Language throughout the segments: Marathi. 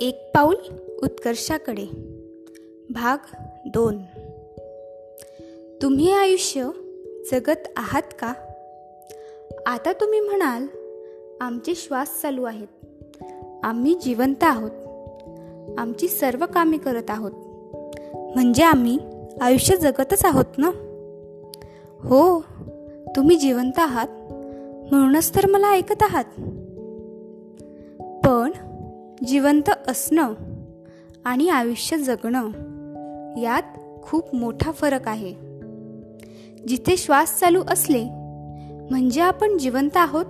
एक पाऊल उत्कर्षाकडे. भाग दोन. तुम्ही आयुष्य जगत आहात का? आता तुम्ही म्हणाल आमचे श्वास चालू आहेत. आम्ही जिवंत आहोत. आमची सर्व कामे करत आहोत. म्हणजे आम्ही आयुष्य जगतच आहोत ना? हो तुम्ही जिवंत आहात. म्हणूनच तर मला ऐकत आहात. जिवंत असणं आणि आयुष्य जगणं यात खूप मोठा फरक आहे. जिथे श्वास चालू असले म्हणजे आपण जिवंत आहोत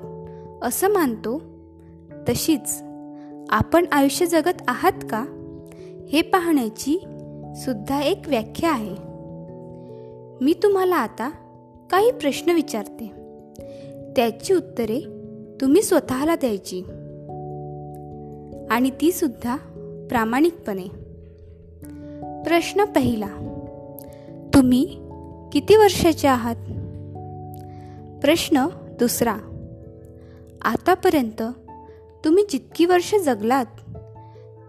असं मानतो. तशीच आपण आयुष्य जगत आहात का हे पाहण्याची सुद्धा एक व्याख्या आहे. मी तुम्हाला आता काही प्रश्न विचारते. त्याची उत्तरे तुम्ही स्वतःला द्यायची. आणि ती सुद्धा प्रामाणिकपणे. प्रश्न पहिला तुम्ही किती वर्षाचे आहात? प्रश्न दुसरा आतापर्यंत तुम्ही जितकी वर्ष जगलात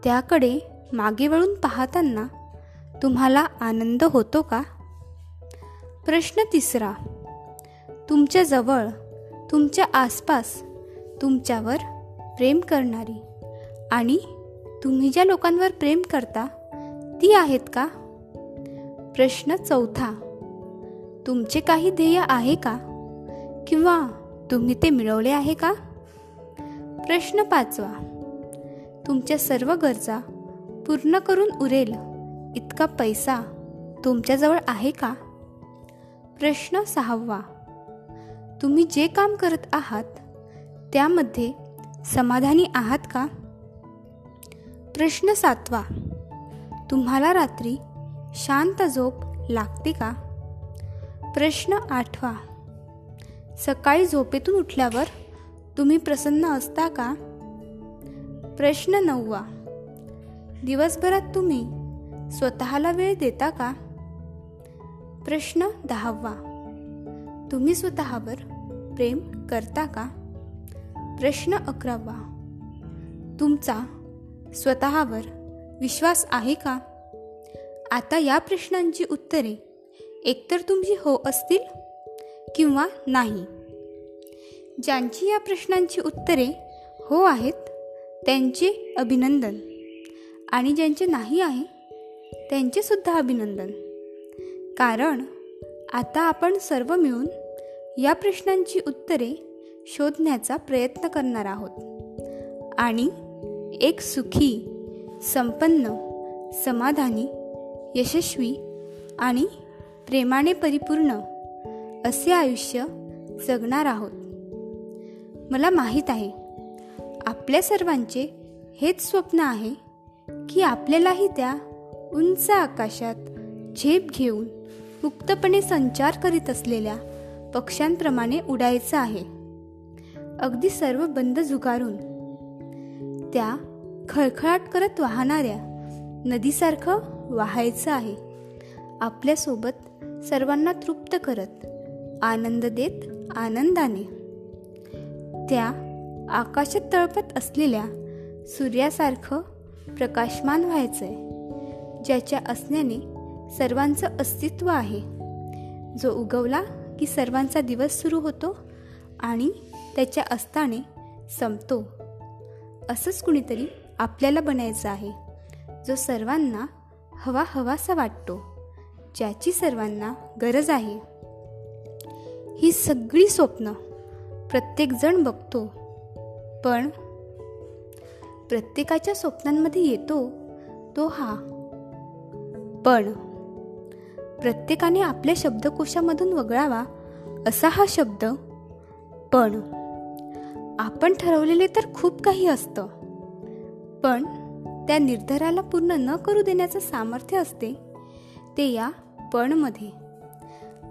त्याकडे मागे वळून पाहताना तुम्हाला आनंद होतो का? प्रश्न तिसरा तुमच्याजवळ तुमच्या आसपास तुमच्यावर प्रेम करणारी आणि तुम्ही ज्या लोकांवर प्रेम करता ती आहेत का? प्रश्न चौथा. तुमचे काही ध्येय आहे का? किंवा तुम्ही ते मिळवले आहे का? प्रश्न पाचवा. तुमच्या सर्व गरजा पूर्ण करून उरेल इतका पैसा तुमच्याजवळ आहे का? प्रश्न सहावा. तुम्ही जे काम करत आहात त्यामध्ये समाधानी आहात का? प्रश्न सातवा. तुम्हाला रात्री शांत झोप लागते का? प्रश्न आठवा. सकाळी झोपेतून उठल्यावर तुम्ही प्रसन्न असता का? प्रश्न नववा. दिवसभरात तुम्ही स्वतःला वेळ देता का? प्रश्न दहावा. तुम्ही स्वतःवर प्रेम करता का? प्रश्न अकरावा. तुमचा स्वतःवर विश्वास आहे का? आता या प्रश्नांची उत्तरे एकतर तुमची हो असतील किंवा नाही. ज्यांची या प्रश्नांची उत्तरे हो आहेत त्यांचे अभिनंदन. आणि ज्यांचे नाही आहे त्यांचेसुद्धा अभिनंदन. कारण आता आपण सर्व मिळून या प्रश्नांची उत्तरे शोधण्याचा प्रयत्न करणार आहोत. आणि एक सुखी संपन्न समाधानी यशस्वी आणि प्रेमाने परिपूर्ण असे आयुष्य जगणार आहोत. मला माहीत आहे आपल्या सर्वांचे हेच स्वप्न आहे की आपल्यालाही त्या उंच आकाशात झेप घेऊन मुक्तपणे संचार करीत असलेल्या पक्ष्यांप्रमाणे उडायचं आहे. अगदी सर्व बंद झुगारून त्या खळखळाट करत वाहणाऱ्या नदीसारखं वाहायचं आहे. आपल्यासोबत सर्वांना तृप्त करत आनंद देत आनंदाने. त्या आकाशात तळपत असलेल्या सूर्यासारखं प्रकाशमान व्हायचं आहे ज्याच्या असण्याने सर्वांचं अस्तित्व आहे. जो उगवला की सर्वांचा दिवस सुरू होतो आणि त्याच्या अस्ताने संपतो. असंच कुणीतरी आपल्याला बनायचं आहे. जो सर्वांना हवा हवासा वाटतो ज्याची सर्वांना गरज आहे. ही सगळी स्वप्न प्रत्येकजण बघतो. पण प्रत्येकाच्या स्वप्नांमध्ये येतो तो हा. पण प्रत्येकाने आपल्या शब्दकोशामधून वगळावा असा हा शब्द पण आपण ठरवलेले तर खूप काही असतं. पण त्या निर्धाराला पूर्ण न करू देण्याचं सामर्थ्य असते ते या पणमध्ये.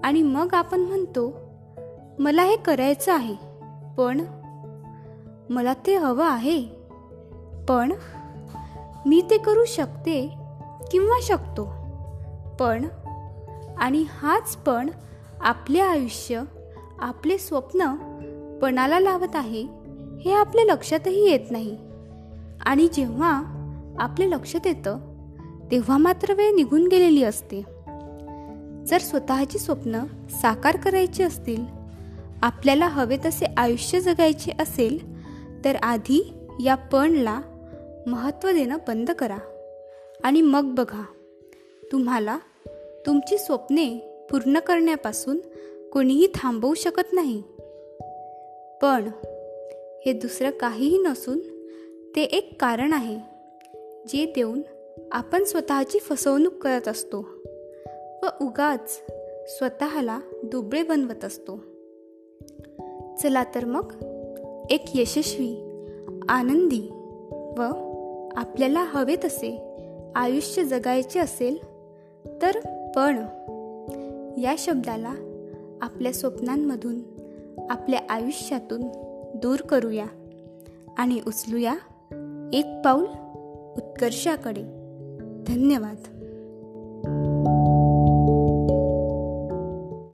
आणि मग आपण म्हणतो मला हे करायचं आहे पण मला ते हवं आहे. पण मी ते करू शकते किंवा शकतो. पण आणि हाच पण आपले आयुष्य आपले स्वप्न पणाला लावत आहे हे आपल्या लक्षातही येत नाही. आणि जेव्हा आपले लक्षात येतं तेव्हा मात्र वेळ निघून गेलेली असते. जर स्वतःची स्वप्न साकार करायची असतील आपल्याला हवे तसे आयुष्य जगायचे असेल तर आधी या पणला महत्त्व देणं बंद करा. आणि मग बघा तुम्हाला तुमची स्वप्ने पूर्ण करण्यापासून कोणीही थांबवू शकत नाही. पण हे दुसरं काहीही नसून ते एक कारण आहे जे देऊन आपण स्वतःची फसवणूक करत असतो व उगाच स्वतःला दुबळे बनवत असतो. चला तर मग एक यशस्वी आनंदी व आपल्याला हवे तसे आयुष्य जगायचे असेल तर पण या शब्दाला आपल्या स्वप्नांमधून आपल्या आयुष्यातून दूर करूया आणि उचलूया एक पाऊल उत्कर्षाकडे. धन्यवाद.